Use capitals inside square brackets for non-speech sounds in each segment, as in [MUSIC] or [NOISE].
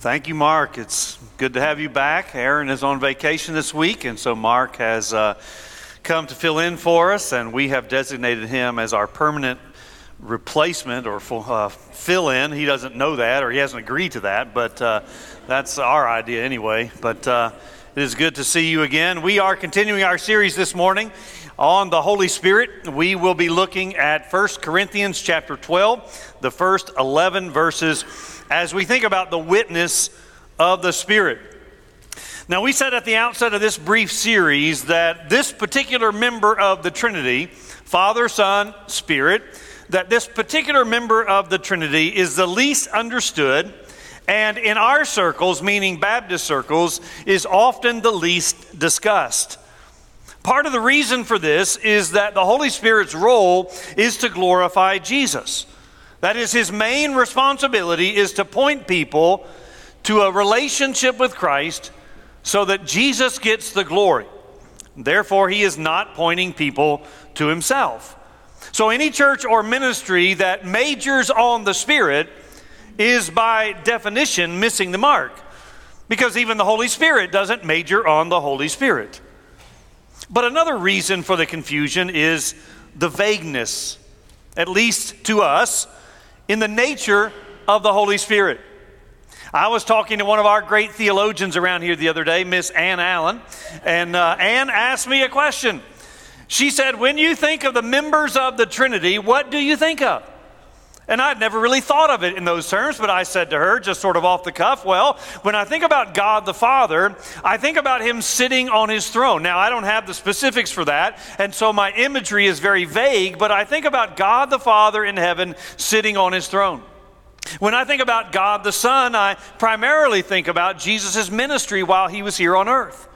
Thank you, Mark. It's good to have you back. Aaron is on vacation this week, and so Mark has uh, come to fill in for us, and we have designated him as our permanent replacement or uh, fill in. He doesn't know that, or he hasn't agreed to that, but uh, that's our idea anyway. But uh, it is good to see you again. We are continuing our series this morning on the Holy Spirit. We will be looking at 1 Corinthians chapter 12, the first 11 verses as we think about the witness of the Spirit. Now, we said at the outset of this brief series that this particular member of the Trinity, Father, Son, Spirit, that this particular member of the Trinity is the least understood, and in our circles, meaning Baptist circles, is often the least discussed. Part of the reason for this is that the Holy Spirit's role is to glorify Jesus. That is, his main responsibility is to point people to a relationship with Christ so that Jesus gets the glory. Therefore, he is not pointing people to himself. So, any church or ministry that majors on the Spirit is by definition missing the mark because even the Holy Spirit doesn't major on the Holy Spirit. But another reason for the confusion is the vagueness, at least to us, in the nature of the Holy Spirit. I was talking to one of our great theologians around here the other day, Miss Ann Allen, and uh, Ann asked me a question. She said, When you think of the members of the Trinity, what do you think of? And I'd never really thought of it in those terms, but I said to her, just sort of off the cuff, well, when I think about God the Father, I think about Him sitting on His throne. Now, I don't have the specifics for that, and so my imagery is very vague, but I think about God the Father in heaven sitting on His throne. When I think about God the Son, I primarily think about Jesus' ministry while He was here on earth.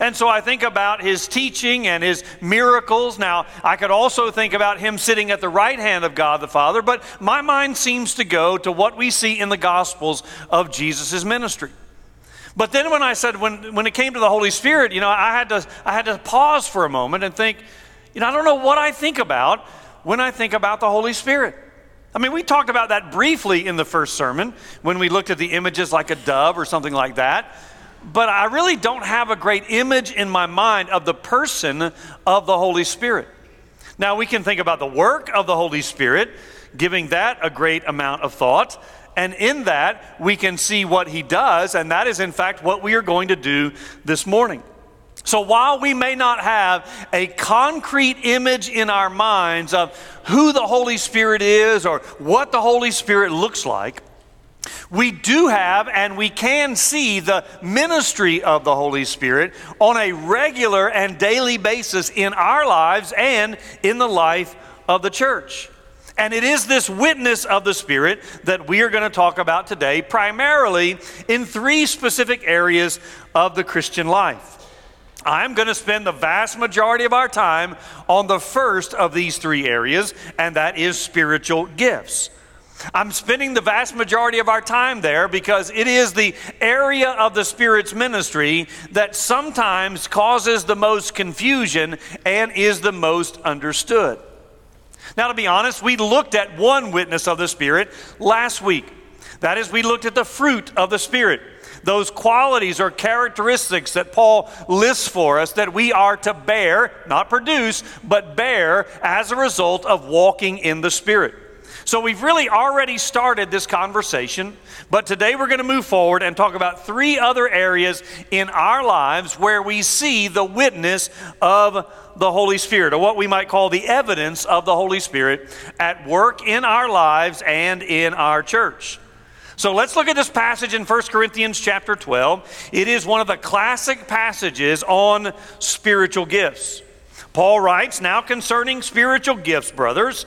And so I think about his teaching and his miracles. Now, I could also think about him sitting at the right hand of God the Father, but my mind seems to go to what we see in the Gospels of Jesus' ministry. But then when I said, when, when it came to the Holy Spirit, you know, I had, to, I had to pause for a moment and think, you know, I don't know what I think about when I think about the Holy Spirit. I mean, we talked about that briefly in the first sermon when we looked at the images like a dove or something like that but I really don't have a great image in my mind of the person of the Holy Spirit. Now, we can think about the work of the Holy Spirit, giving that a great amount of thought. And in that, we can see what he does, and that is, in fact, what we are going to do this morning. So, while we may not have a concrete image in our minds of who the Holy Spirit is or what the Holy Spirit looks like, we do have and we can see the ministry of the Holy Spirit on a regular and daily basis in our lives and in the life of the church. And it is this witness of the Spirit that we are going to talk about today, primarily in three specific areas of the Christian life. I'm going to spend the vast majority of our time on the first of these three areas, and that is spiritual gifts. I'm spending the vast majority of our time there because it is the area of the Spirit's ministry that sometimes causes the most confusion and is the most understood. Now, to be honest, we looked at one witness of the Spirit last week. That is, we looked at the fruit of the Spirit. Those qualities or characteristics that Paul lists for us that we are to bear, not produce, but bear as a result of walking in the Spirit. So we've really already started this conversation, but today we're going to move forward and talk about three other areas in our lives where we see the witness of the Holy Spirit, or what we might call the evidence of the Holy Spirit at work in our lives and in our church. So let's look at this passage in 1 Corinthians chapter 12. It is one of the classic passages on spiritual gifts. Paul writes, Now concerning spiritual gifts, brothers,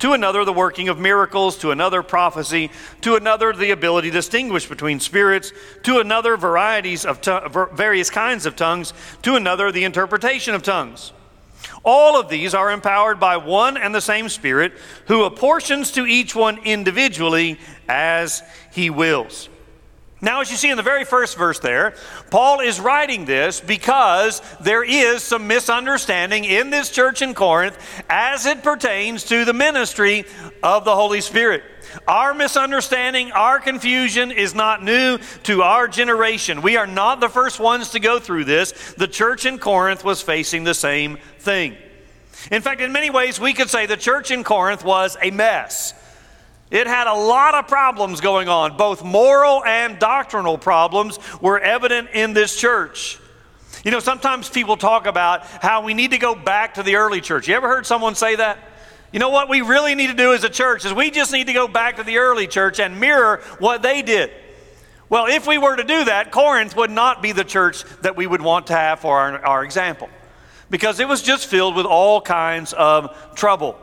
To another, the working of miracles. To another, prophecy. To another, the ability to distinguish between spirits. To another, varieties of various kinds of tongues. To another, the interpretation of tongues. All of these are empowered by one and the same Spirit, who apportions to each one individually as he wills. Now, as you see in the very first verse there, Paul is writing this because there is some misunderstanding in this church in Corinth as it pertains to the ministry of the Holy Spirit. Our misunderstanding, our confusion is not new to our generation. We are not the first ones to go through this. The church in Corinth was facing the same thing. In fact, in many ways, we could say the church in Corinth was a mess. It had a lot of problems going on. Both moral and doctrinal problems were evident in this church. You know, sometimes people talk about how we need to go back to the early church. You ever heard someone say that? You know what we really need to do as a church is we just need to go back to the early church and mirror what they did. Well, if we were to do that, Corinth would not be the church that we would want to have for our, our example because it was just filled with all kinds of trouble.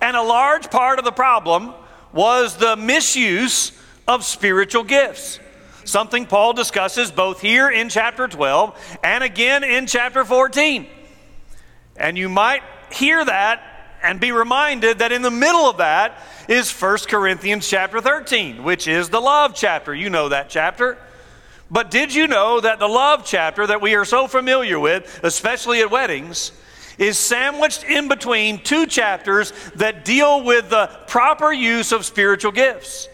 And a large part of the problem was the misuse of spiritual gifts. Something Paul discusses both here in chapter 12 and again in chapter 14. And you might hear that and be reminded that in the middle of that is 1 Corinthians chapter 13, which is the love chapter. You know that chapter. But did you know that the love chapter that we are so familiar with, especially at weddings, is sandwiched in between two chapters that deal with the proper use of spiritual gifts?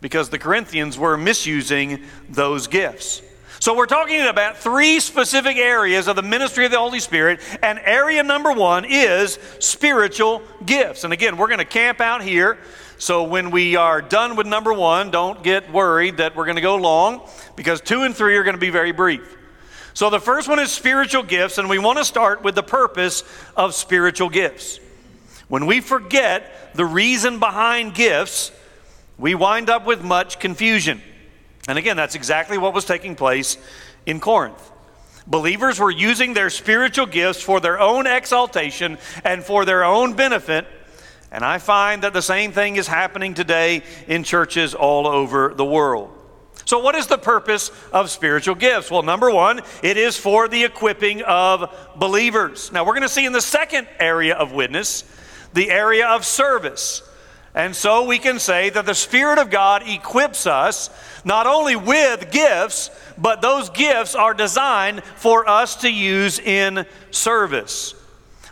Because the Corinthians were misusing those gifts. So, we're talking about three specific areas of the ministry of the Holy Spirit, and area number one is spiritual gifts. And again, we're going to camp out here. So, when we are done with number one, don't get worried that we're going to go long, because two and three are going to be very brief. So, the first one is spiritual gifts, and we want to start with the purpose of spiritual gifts. When we forget the reason behind gifts, we wind up with much confusion. And again, that's exactly what was taking place in Corinth. Believers were using their spiritual gifts for their own exaltation and for their own benefit. And I find that the same thing is happening today in churches all over the world. So, what is the purpose of spiritual gifts? Well, number one, it is for the equipping of believers. Now, we're going to see in the second area of witness the area of service. And so we can say that the Spirit of God equips us not only with gifts, but those gifts are designed for us to use in service.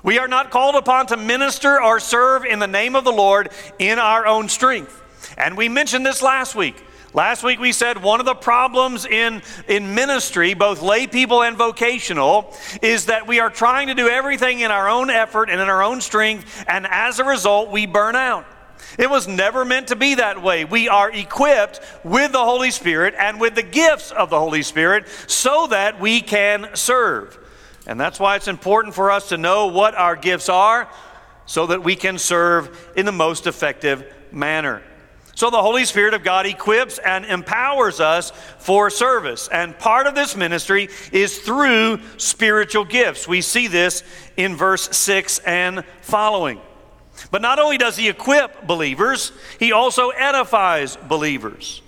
We are not called upon to minister or serve in the name of the Lord in our own strength. And we mentioned this last week. Last week we said one of the problems in, in ministry, both lay people and vocational, is that we are trying to do everything in our own effort and in our own strength, and as a result, we burn out. It was never meant to be that way. We are equipped with the Holy Spirit and with the gifts of the Holy Spirit so that we can serve. And that's why it's important for us to know what our gifts are so that we can serve in the most effective manner. So the Holy Spirit of God equips and empowers us for service. And part of this ministry is through spiritual gifts. We see this in verse 6 and following. But not only does he equip believers, he also edifies believers.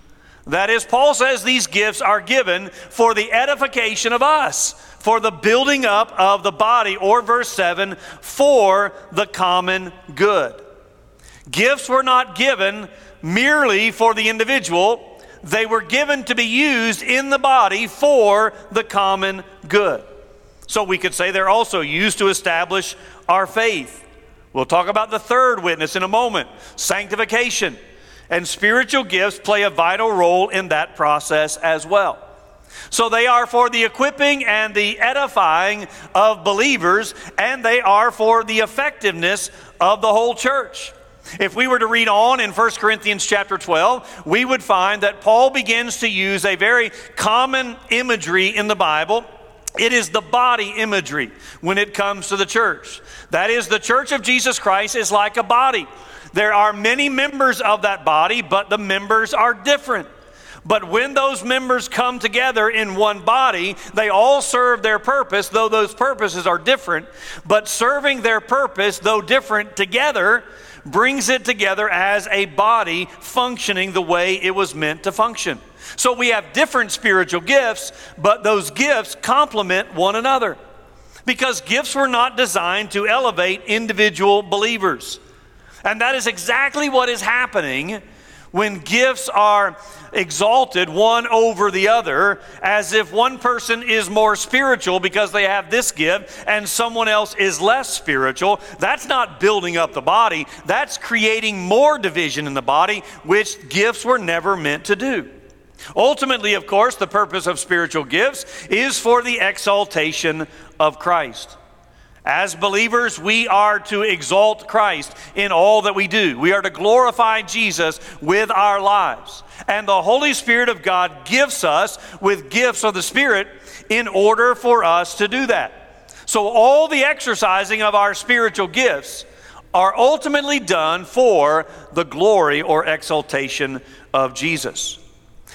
That is, Paul says these gifts are given for the edification of us, for the building up of the body, or verse 7, for the common good. Gifts were not given merely for the individual, they were given to be used in the body for the common good. So we could say they're also used to establish our faith We'll talk about the third witness in a moment sanctification. And spiritual gifts play a vital role in that process as well. So they are for the equipping and the edifying of believers, and they are for the effectiveness of the whole church. If we were to read on in 1 Corinthians chapter 12, we would find that Paul begins to use a very common imagery in the Bible. It is the body imagery when it comes to the church. That is, the church of Jesus Christ is like a body. There are many members of that body, but the members are different. But when those members come together in one body, they all serve their purpose, though those purposes are different. But serving their purpose, though different together, brings it together as a body functioning the way it was meant to function. So we have different spiritual gifts, but those gifts complement one another. Because gifts were not designed to elevate individual believers. And that is exactly what is happening when gifts are exalted one over the other, as if one person is more spiritual because they have this gift and someone else is less spiritual. That's not building up the body, that's creating more division in the body, which gifts were never meant to do. Ultimately, of course, the purpose of spiritual gifts is for the exaltation of Christ. As believers, we are to exalt Christ in all that we do. We are to glorify Jesus with our lives. And the Holy Spirit of God gives us with gifts of the Spirit in order for us to do that. So, all the exercising of our spiritual gifts are ultimately done for the glory or exaltation of Jesus.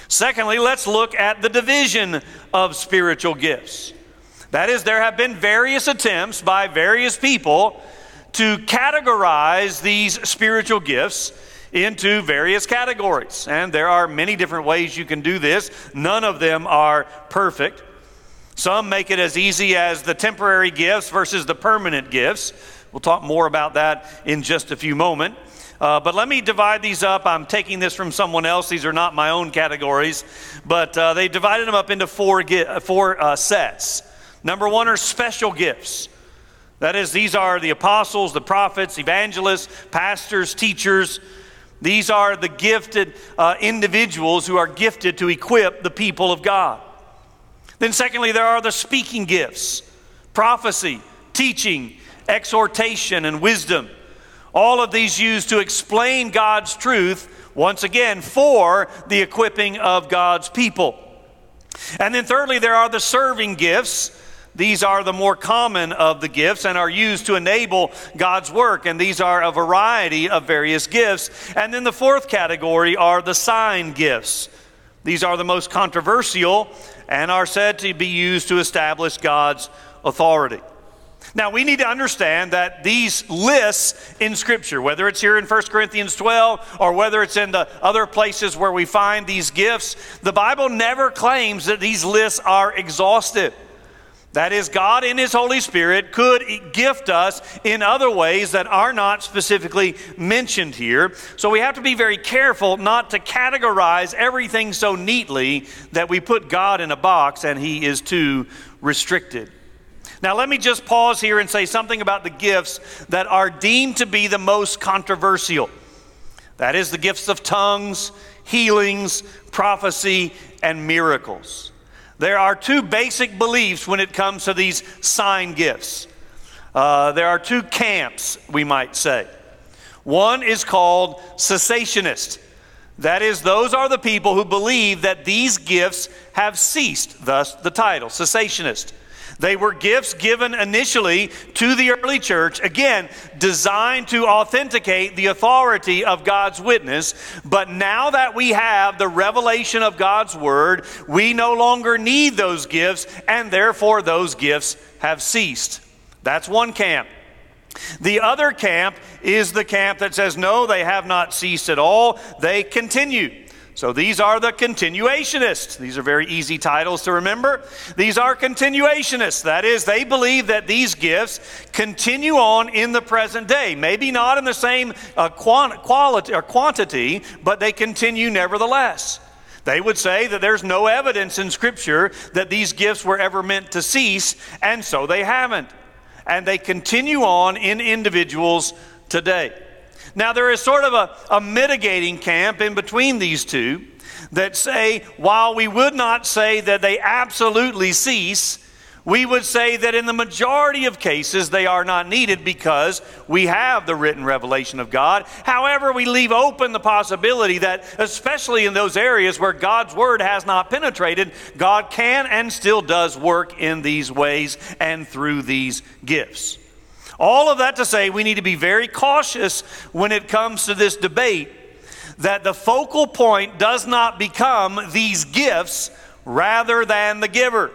Secondly, let's look at the division of spiritual gifts. That is, there have been various attempts by various people to categorize these spiritual gifts into various categories. And there are many different ways you can do this, none of them are perfect. Some make it as easy as the temporary gifts versus the permanent gifts. We'll talk more about that in just a few moments. Uh, but let me divide these up. I'm taking this from someone else. These are not my own categories, but uh, they divided them up into four, four uh, sets. Number one are special gifts. That is, these are the apostles, the prophets, evangelists, pastors, teachers. These are the gifted uh, individuals who are gifted to equip the people of God. Then, secondly, there are the speaking gifts prophecy, teaching, exhortation, and wisdom. All of these used to explain God's truth, once again, for the equipping of God's people. And then, thirdly, there are the serving gifts these are the more common of the gifts and are used to enable God's work, and these are a variety of various gifts. And then the fourth category are the sign gifts. These are the most controversial and are said to be used to establish God's authority. Now, we need to understand that these lists in Scripture, whether it's here in 1 Corinthians 12 or whether it's in the other places where we find these gifts, the Bible never claims that these lists are exhaustive. That is, God in His Holy Spirit could gift us in other ways that are not specifically mentioned here. So we have to be very careful not to categorize everything so neatly that we put God in a box and He is too restricted. Now, let me just pause here and say something about the gifts that are deemed to be the most controversial. That is, the gifts of tongues, healings, prophecy, and miracles. There are two basic beliefs when it comes to these sign gifts. Uh, there are two camps, we might say. One is called cessationist. That is, those are the people who believe that these gifts have ceased, thus the title, cessationist. They were gifts given initially to the early church, again, designed to authenticate the authority of God's witness. But now that we have the revelation of God's word, we no longer need those gifts, and therefore those gifts have ceased. That's one camp. The other camp is the camp that says, no, they have not ceased at all, they continue. So these are the continuationists. These are very easy titles to remember. These are continuationists. That is, they believe that these gifts continue on in the present day. Maybe not in the same uh, quality or quantity, but they continue nevertheless. They would say that there's no evidence in Scripture that these gifts were ever meant to cease, and so they haven't. and they continue on in individuals today. Now, there is sort of a, a mitigating camp in between these two that say, while we would not say that they absolutely cease, we would say that in the majority of cases they are not needed because we have the written revelation of God. However, we leave open the possibility that, especially in those areas where God's word has not penetrated, God can and still does work in these ways and through these gifts. All of that to say, we need to be very cautious when it comes to this debate that the focal point does not become these gifts rather than the giver.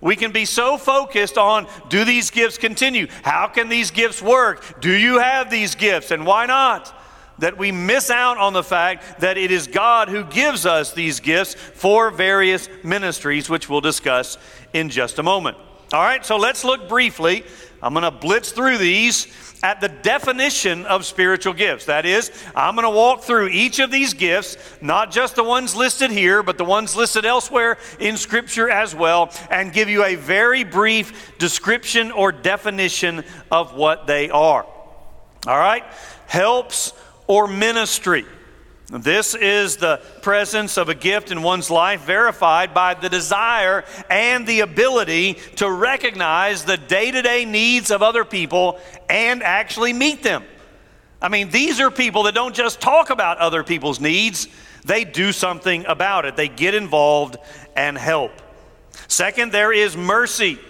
We can be so focused on do these gifts continue? How can these gifts work? Do you have these gifts? And why not? That we miss out on the fact that it is God who gives us these gifts for various ministries, which we'll discuss in just a moment. All right, so let's look briefly. I'm going to blitz through these at the definition of spiritual gifts. That is, I'm going to walk through each of these gifts, not just the ones listed here, but the ones listed elsewhere in Scripture as well, and give you a very brief description or definition of what they are. All right? Helps or ministry. This is the presence of a gift in one's life verified by the desire and the ability to recognize the day to day needs of other people and actually meet them. I mean, these are people that don't just talk about other people's needs, they do something about it. They get involved and help. Second, there is mercy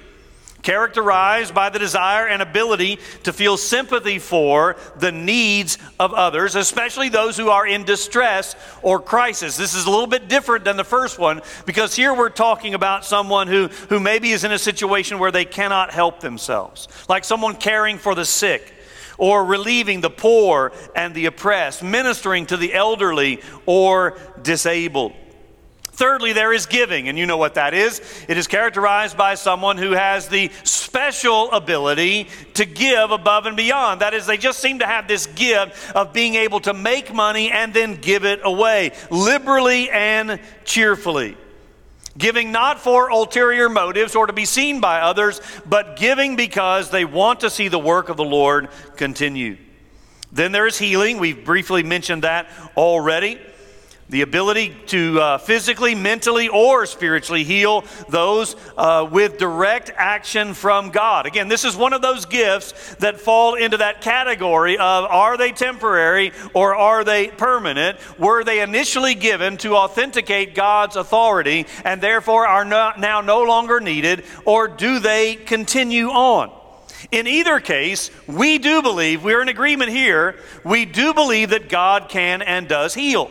characterized by the desire and ability to feel sympathy for the needs of others, especially those who are in distress or crisis. This is a little bit different than the first one because here we're talking about someone who, who maybe is in a situation where they cannot help themselves, like someone caring for the sick or relieving the poor and the oppressed, ministering to the elderly or disabled. Thirdly, there is giving, and you know what that is. It is characterized by someone who has the special ability to give above and beyond. That is, they just seem to have this gift of being able to make money and then give it away, liberally and cheerfully. Giving not for ulterior motives or to be seen by others, but giving because they want to see the work of the Lord continue. Then there is healing. We've briefly mentioned that already the ability to uh, physically, mentally, or spiritually heal those uh, with direct action from God. Again, this is one of those gifts that fall into that category of are they temporary or are they permanent? Were they initially given to authenticate God's authority and therefore are not, now no longer needed, or do they continue on? In either case, we do believe, we're in agreement here, we do believe that God can and does heal.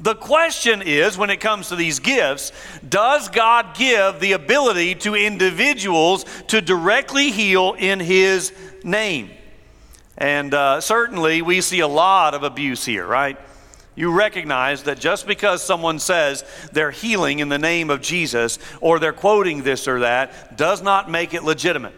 The question is when it comes to these gifts, does God give the ability to individuals to directly heal in His name? And uh, certainly we see a lot of abuse here, right? You recognize that just because someone says they're healing in the name of Jesus or they're quoting this or that does not make it legitimate.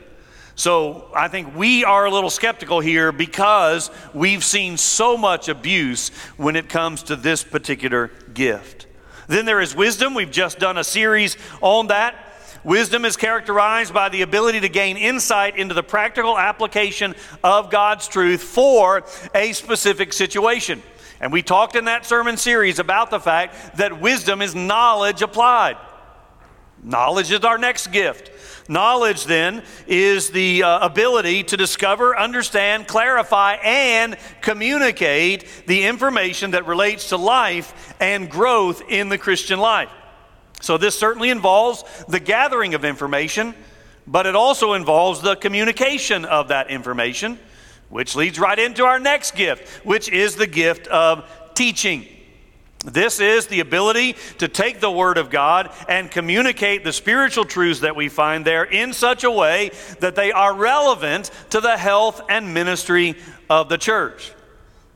So I think we are a little skeptical here because we've seen so much abuse when it comes to this particular gift. Then there is wisdom. We've just done a series on that. Wisdom is characterized by the ability to gain insight into the practical application of God's truth for a specific situation. And we talked in that sermon series about the fact that wisdom is knowledge applied. Knowledge is our next gift. Knowledge, then, is the uh, ability to discover, understand, clarify, and communicate the information that relates to life and growth in the Christian life. So, this certainly involves the gathering of information, but it also involves the communication of that information, which leads right into our next gift, which is the gift of teaching. This is the ability to take the Word of God and communicate the spiritual truths that we find there in such a way that they are relevant to the health and ministry of the church.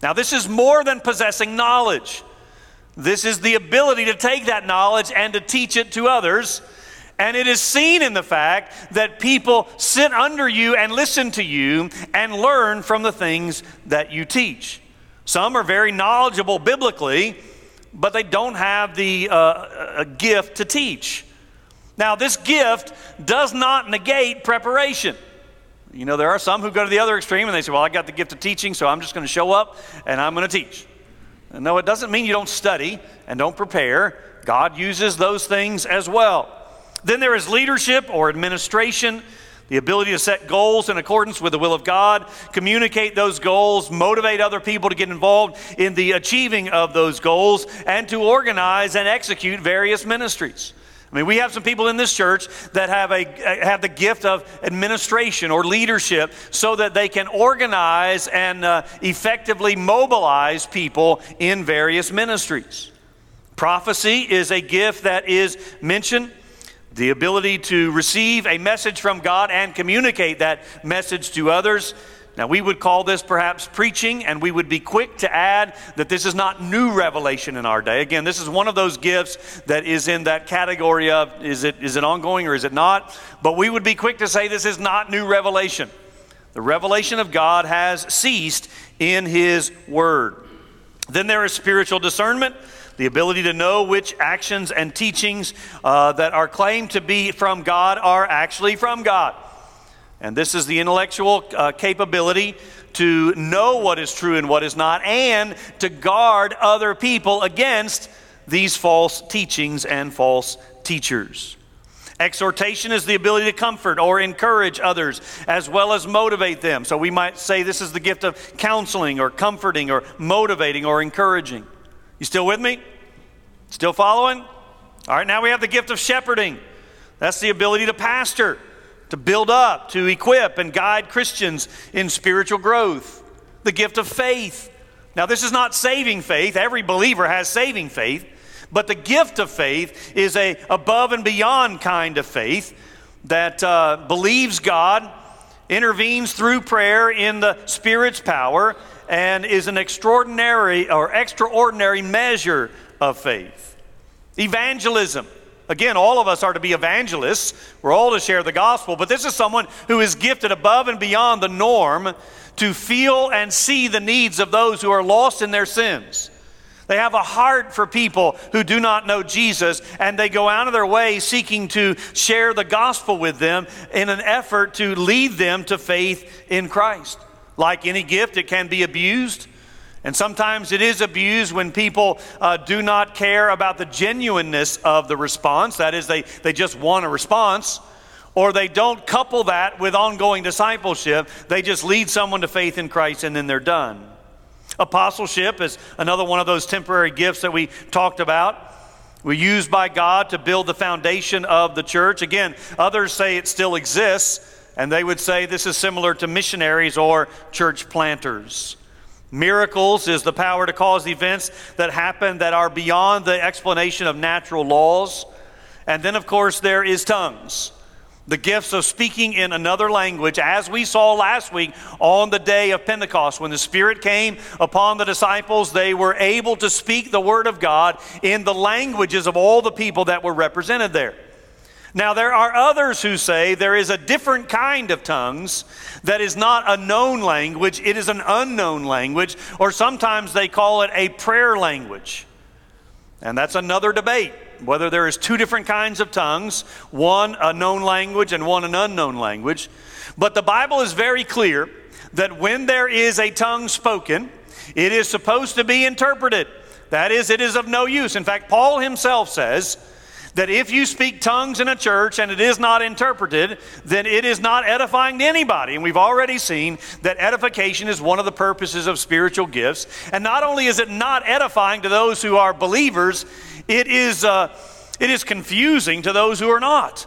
Now, this is more than possessing knowledge. This is the ability to take that knowledge and to teach it to others. And it is seen in the fact that people sit under you and listen to you and learn from the things that you teach. Some are very knowledgeable biblically but they don't have the uh, gift to teach. Now, this gift does not negate preparation. You know, there are some who go to the other extreme and they say, Well, I got the gift of teaching, so I'm just going to show up and I'm going to teach. No, it doesn't mean you don't study and don't prepare. God uses those things as well. Then there is leadership or administration, the ability to set goals in accordance with the will of God, communicate those goals, motivate other people to get involved in the achieving of those goals, and to organize and execute various ministries. I mean, we have some people in this church that have, a, have the gift of administration or leadership so that they can organize and uh, effectively mobilize people in various ministries. Prophecy is a gift that is mentioned the ability to receive a message from God and communicate that message to others. Now, we would call this perhaps preaching, and we would be quick to add that this is not new revelation in our day. Again, this is one of those gifts that is in that category of is it, is it ongoing or is it not? But we would be quick to say this is not new revelation. The revelation of God has ceased in His Word. Then there is spiritual discernment the ability to know which actions and teachings uh, that are claimed to be from God are actually from God. And this is the intellectual uh, capability to know what is true and what is not, and to guard other people against these false teachings and false teachers. Exhortation is the ability to comfort or encourage others as well as motivate them. So we might say this is the gift of counseling or comforting or motivating or encouraging. You still with me? Still following? All right, now we have the gift of shepherding. That's the ability to pastor, to build up, to equip and guide Christians in spiritual growth. The gift of faith. Now, this is not saving faith. Every believer has saving faith. But the gift of faith is a above and beyond kind of faith that uh, believes God, intervenes through prayer in the Spirit's power, and is an extraordinary or extraordinary measure of faith. Evangelism. Again, all of us are to be evangelists. We're all to share the gospel, but this is someone who is gifted above and beyond the norm to feel and see the needs of those who are lost in their sins. They have a heart for people who do not know Jesus, and they go out of their way seeking to share the gospel with them in an effort to lead them to faith in Christ. Like any gift, it can be abused. And sometimes it is abused when people uh, do not care about the genuineness of the response. That is, they, they just want a response. Or they don't couple that with ongoing discipleship. They just lead someone to faith in Christ and then they're done. Apostleship is another one of those temporary gifts that we talked about. We're used by God to build the foundation of the church. Again, others say it still exists, and they would say this is similar to missionaries or church planters. Miracles is the power to cause events that happen that are beyond the explanation of natural laws. And then, of course, there is tongues. The gifts of speaking in another language, as we saw last week on the day of Pentecost. When the Spirit came upon the disciples, they were able to speak the Word of God in the languages of all the people that were represented there. Now, there are others who say there is a different kind of tongues that is not a known language, it is an unknown language, or sometimes they call it a prayer language. And that's another debate whether there is two different kinds of tongues, one a known language and one an unknown language. But the Bible is very clear that when there is a tongue spoken, it is supposed to be interpreted. That is, it is of no use. In fact, Paul himself says, that if you speak tongues in a church and it is not interpreted, then it is not edifying to anybody. And we've already seen that edification is one of the purposes of spiritual gifts. And not only is it not edifying to those who are believers, it is, uh, it is confusing to those who are not.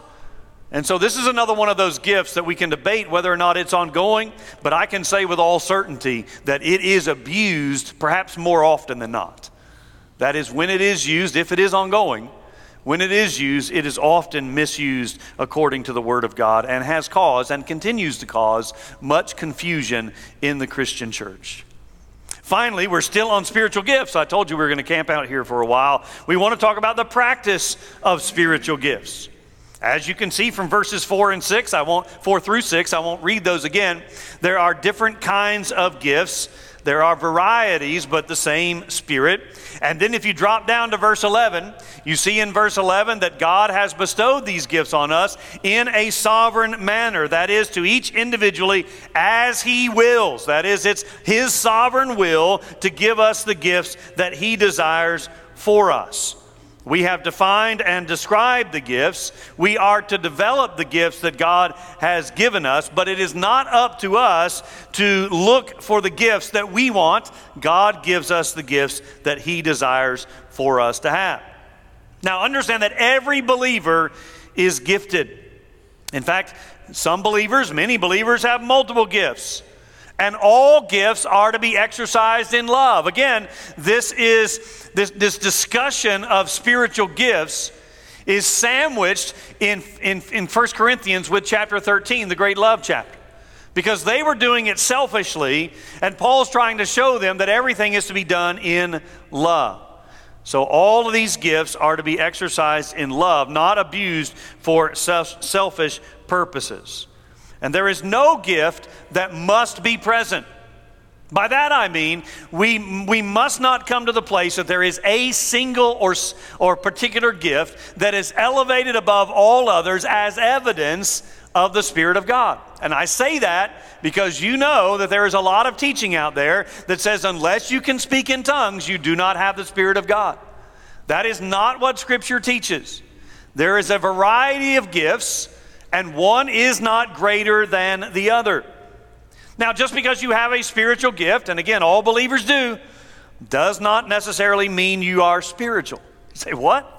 And so, this is another one of those gifts that we can debate whether or not it's ongoing, but I can say with all certainty that it is abused perhaps more often than not. That is, when it is used, if it is ongoing, when it is used, it is often misused according to the Word of God and has caused and continues to cause much confusion in the Christian church. Finally, we're still on spiritual gifts. I told you we were going to camp out here for a while. We want to talk about the practice of spiritual gifts. As you can see from verses 4 and 6, I won't 4 through 6, I won't read those again. There are different kinds of gifts. There are varieties, but the same Spirit. And then if you drop down to verse 11, you see in verse 11 that God has bestowed these gifts on us in a sovereign manner. That is, to each individually as He wills. That is, it's His sovereign will to give us the gifts that He desires for us. We have defined and described the gifts. We are to develop the gifts that God has given us, but it is not up to us to look for the gifts that we want. God gives us the gifts that He desires for us to have. Now, understand that every believer is gifted. In fact, some believers, many believers, have multiple gifts. And all gifts are to be exercised in love. Again, this is this, this discussion of spiritual gifts is sandwiched in, in, in 1 Corinthians with chapter 13, the great love chapter. Because they were doing it selfishly, and Paul's trying to show them that everything is to be done in love. So, all of these gifts are to be exercised in love, not abused for selfish purposes. And there is no gift that must be present. By that I mean, we, we must not come to the place that there is a single or, or particular gift that is elevated above all others as evidence of the Spirit of God. And I say that because you know that there is a lot of teaching out there that says, unless you can speak in tongues, you do not have the Spirit of God. That is not what Scripture teaches. There is a variety of gifts and one is not greater than the other. Now, just because you have a spiritual gift, and again, all believers do, does not necessarily mean you are spiritual. You say, what?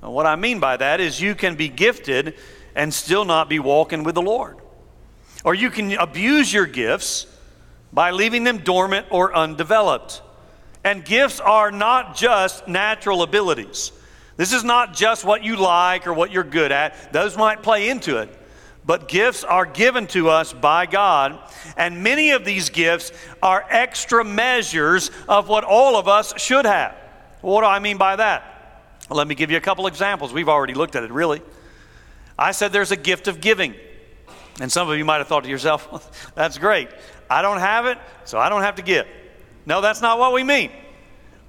what I mean by that is you can be gifted and still not be walking with the Lord. Or you can abuse your gifts by leaving them dormant or undeveloped. And gifts are not just natural abilities. This is not just what you like or what you're good at, those might play into it. But gifts are given to us by God, and many of these gifts are extra measures of what all of us should have. What do I mean by that? Well, let me give you a couple examples. We've already looked at it, really. I said there's a gift of giving. And some of you might have thought to yourself, [LAUGHS] that's great. I don't have it, so I don't have to give. No, that's not what we mean.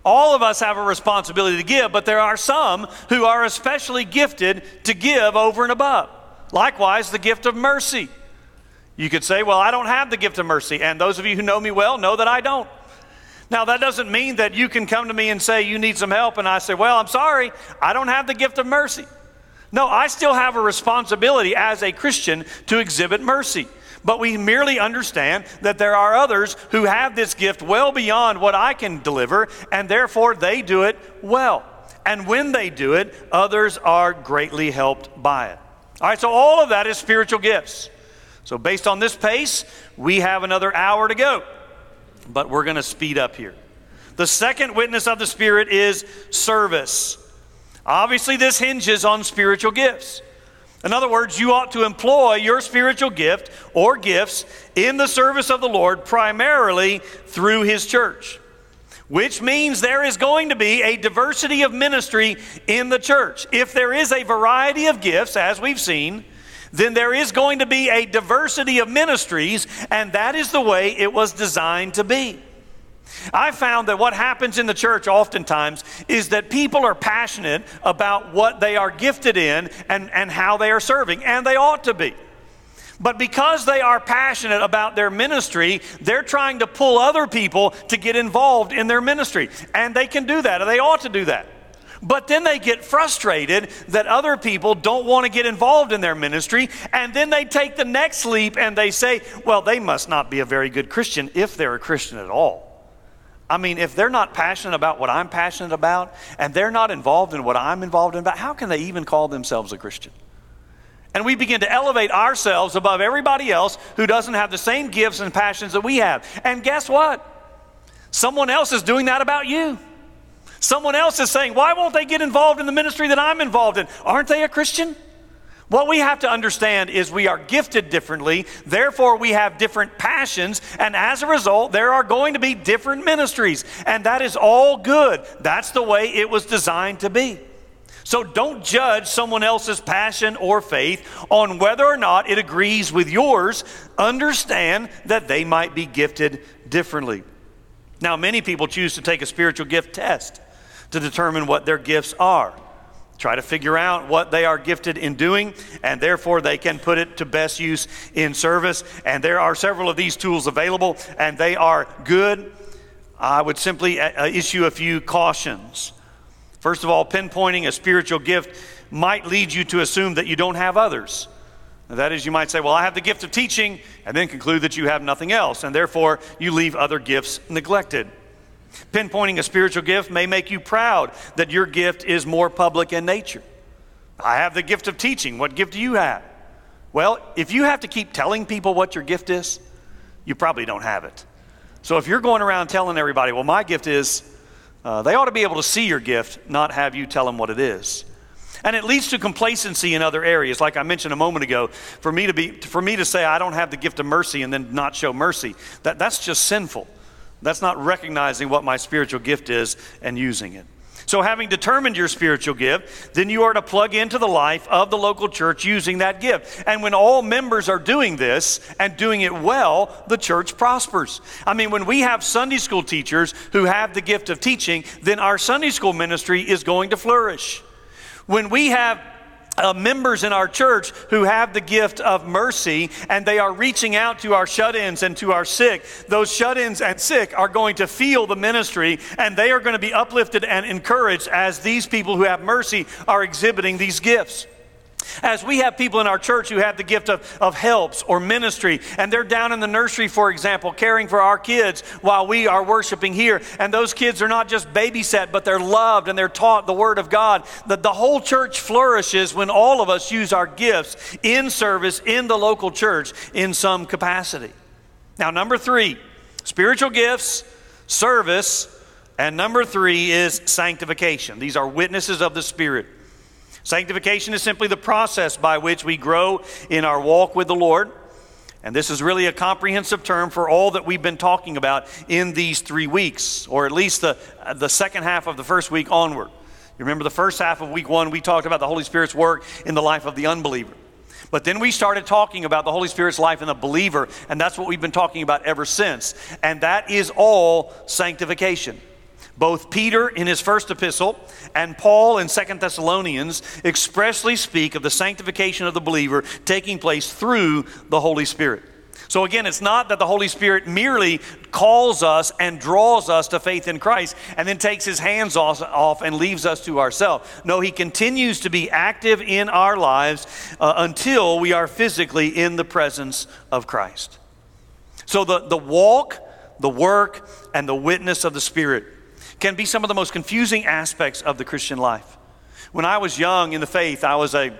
All of us have a responsibility to give, but there are some who are especially gifted to give over and above. Likewise, the gift of mercy. You could say, Well, I don't have the gift of mercy. And those of you who know me well know that I don't. Now, that doesn't mean that you can come to me and say, You need some help. And I say, Well, I'm sorry, I don't have the gift of mercy. No, I still have a responsibility as a Christian to exhibit mercy but we merely understand that there are others who have this gift well beyond what I can deliver, and therefore they do it well. And when they do it, others are greatly helped by it. All right, so all of that is spiritual gifts. So, based on this pace, we have another hour to go, but we're going to speed up here. The second witness of the Spirit is service. Obviously, this hinges on spiritual gifts. In other words, you ought to employ your spiritual gift or gifts in the service of the Lord primarily through His church, which means there is going to be a diversity of ministry in the church. If there is a variety of gifts, as we've seen, then there is going to be a diversity of ministries, and that is the way it was designed to be. I found that what happens in the church oftentimes is that people are passionate about what they are gifted in and, and how they are serving, and they ought to be. But because they are passionate about their ministry, they're trying to pull other people to get involved in their ministry. And they can do that, or they ought to do that. But then they get frustrated that other people don't want to get involved in their ministry. And then they take the next leap and they say, well, they must not be a very good Christian if they're a Christian at all. I mean, if they're not passionate about what I'm passionate about and they're not involved in what I'm involved in about, how can they even call themselves a Christian? And we begin to elevate ourselves above everybody else who doesn't have the same gifts and passions that we have. And guess what? Someone else is doing that about you. Someone else is saying, Why won't they get involved in the ministry that I'm involved in? Aren't they a Christian? What we have to understand is we are gifted differently, therefore, we have different passions, and as a result, there are going to be different ministries, and that is all good. That's the way it was designed to be. So don't judge someone else's passion or faith on whether or not it agrees with yours. Understand that they might be gifted differently. Now, many people choose to take a spiritual gift test to determine what their gifts are. Try to figure out what they are gifted in doing, and therefore they can put it to best use in service. And there are several of these tools available, and they are good. I would simply uh, uh, issue a few cautions. First of all, pinpointing a spiritual gift might lead you to assume that you don't have others. That is, you might say, Well, I have the gift of teaching, and then conclude that you have nothing else, and therefore you leave other gifts neglected. Pinpointing a spiritual gift may make you proud that your gift is more public in nature. I have the gift of teaching. What gift do you have? Well, if you have to keep telling people what your gift is, you probably don't have it. So if you're going around telling everybody, well, my gift is, uh, they ought to be able to see your gift, not have you tell them what it is. And it leads to complacency in other areas. Like I mentioned a moment ago, for me to, be, for me to say I don't have the gift of mercy and then not show mercy, that, that's just sinful. That's not recognizing what my spiritual gift is and using it. So, having determined your spiritual gift, then you are to plug into the life of the local church using that gift. And when all members are doing this and doing it well, the church prospers. I mean, when we have Sunday school teachers who have the gift of teaching, then our Sunday school ministry is going to flourish. When we have uh, members in our church who have the gift of mercy and they are reaching out to our shut ins and to our sick. Those shut ins and sick are going to feel the ministry and they are going to be uplifted and encouraged as these people who have mercy are exhibiting these gifts. As we have people in our church who have the gift of, of helps or ministry, and they're down in the nursery, for example, caring for our kids while we are worshiping here. And those kids are not just babysat, but they're loved and they're taught the Word of God. That the whole church flourishes when all of us use our gifts in service in the local church in some capacity. Now, number three, spiritual gifts, service, and number three is sanctification. These are witnesses of the Spirit. Sanctification is simply the process by which we grow in our walk with the Lord. And this is really a comprehensive term for all that we've been talking about in these three weeks, or at least the, the second half of the first week onward. You remember the first half of week one, we talked about the Holy Spirit's work in the life of the unbeliever. But then we started talking about the Holy Spirit's life in the believer, and that's what we've been talking about ever since. And that is all sanctification. Both Peter in his first epistle and Paul in Second Thessalonians expressly speak of the sanctification of the believer taking place through the Holy Spirit. So again, it's not that the Holy Spirit merely calls us and draws us to faith in Christ and then takes his hands off, and leaves us to ourselves. No, he continues to be active in our lives uh, until we are physically in the presence of Christ. So the, the walk, the work, and the witness of the Spirit can be some of the most confusing aspects of the Christian life. When I was young in the faith, I was a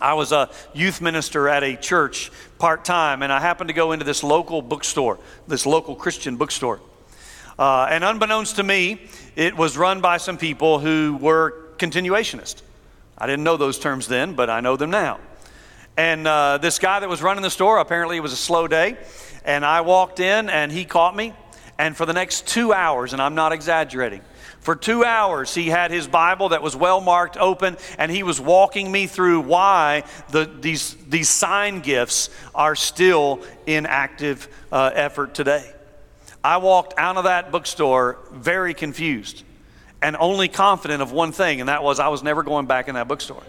I was a youth minister at a church part time, and I happened to go into this local bookstore, this local Christian bookstore. Uh, and unbeknownst to me, it was run by some people who were continuationists. I didn't know those terms then, but I know them now. And uh, this guy that was running the store, apparently it was a slow day, and I walked in and he caught me and for the next two hours, and I'm not exaggerating, for two hours, he had his Bible that was well marked open, and he was walking me through why the, these, these sign gifts are still in active uh, effort today. I walked out of that bookstore very confused and only confident of one thing, and that was I was never going back in that bookstore.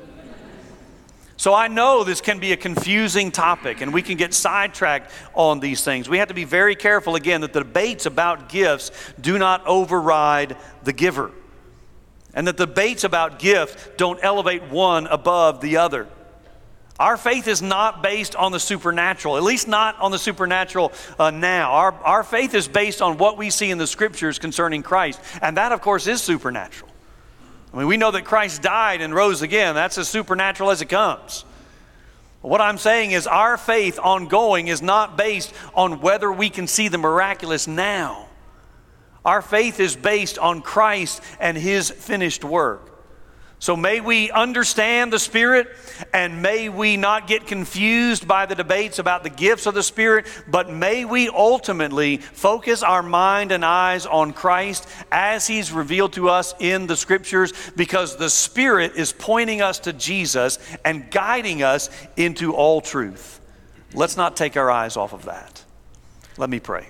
So I know this can be a confusing topic and we can get sidetracked on these things. We have to be very careful again that the debates about gifts do not override the giver. And that the debates about gift don't elevate one above the other. Our faith is not based on the supernatural, at least not on the supernatural uh, now. Our, our faith is based on what we see in the scriptures concerning Christ. And that, of course, is supernatural. I mean, we know that Christ died and rose again. That's as supernatural as it comes. What I'm saying is, our faith ongoing is not based on whether we can see the miraculous now. Our faith is based on Christ and His finished work. So may we understand the Spirit and may we not get confused by the debates about the gifts of the Spirit, but may we ultimately focus our mind and eyes on Christ as He's revealed to us in the Scriptures because the Spirit is pointing us to Jesus and guiding us into all truth. Let's not take our eyes off of that. Let me pray.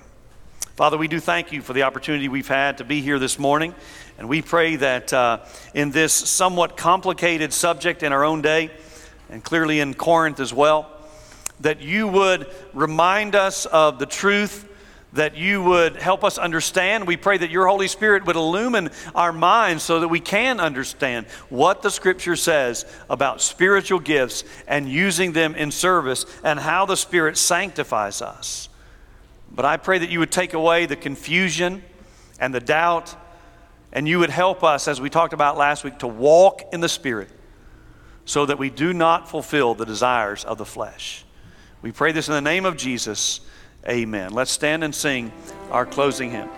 Father, we do thank you for the opportunity we've had to be here this morning. And we pray that uh, in this somewhat complicated subject in our own day, and clearly in Corinth as well, that you would remind us of the truth, that you would help us understand. We pray that your Holy Spirit would illumine our minds so that we can understand what the Scripture says about spiritual gifts and using them in service and how the Spirit sanctifies us. But I pray that you would take away the confusion and the doubt and you would help us, as we talked about last week, to walk in the Spirit so that we do not fulfill the desires of the flesh. We pray this in the name of Jesus. Amen. Let's stand and sing our closing hymn.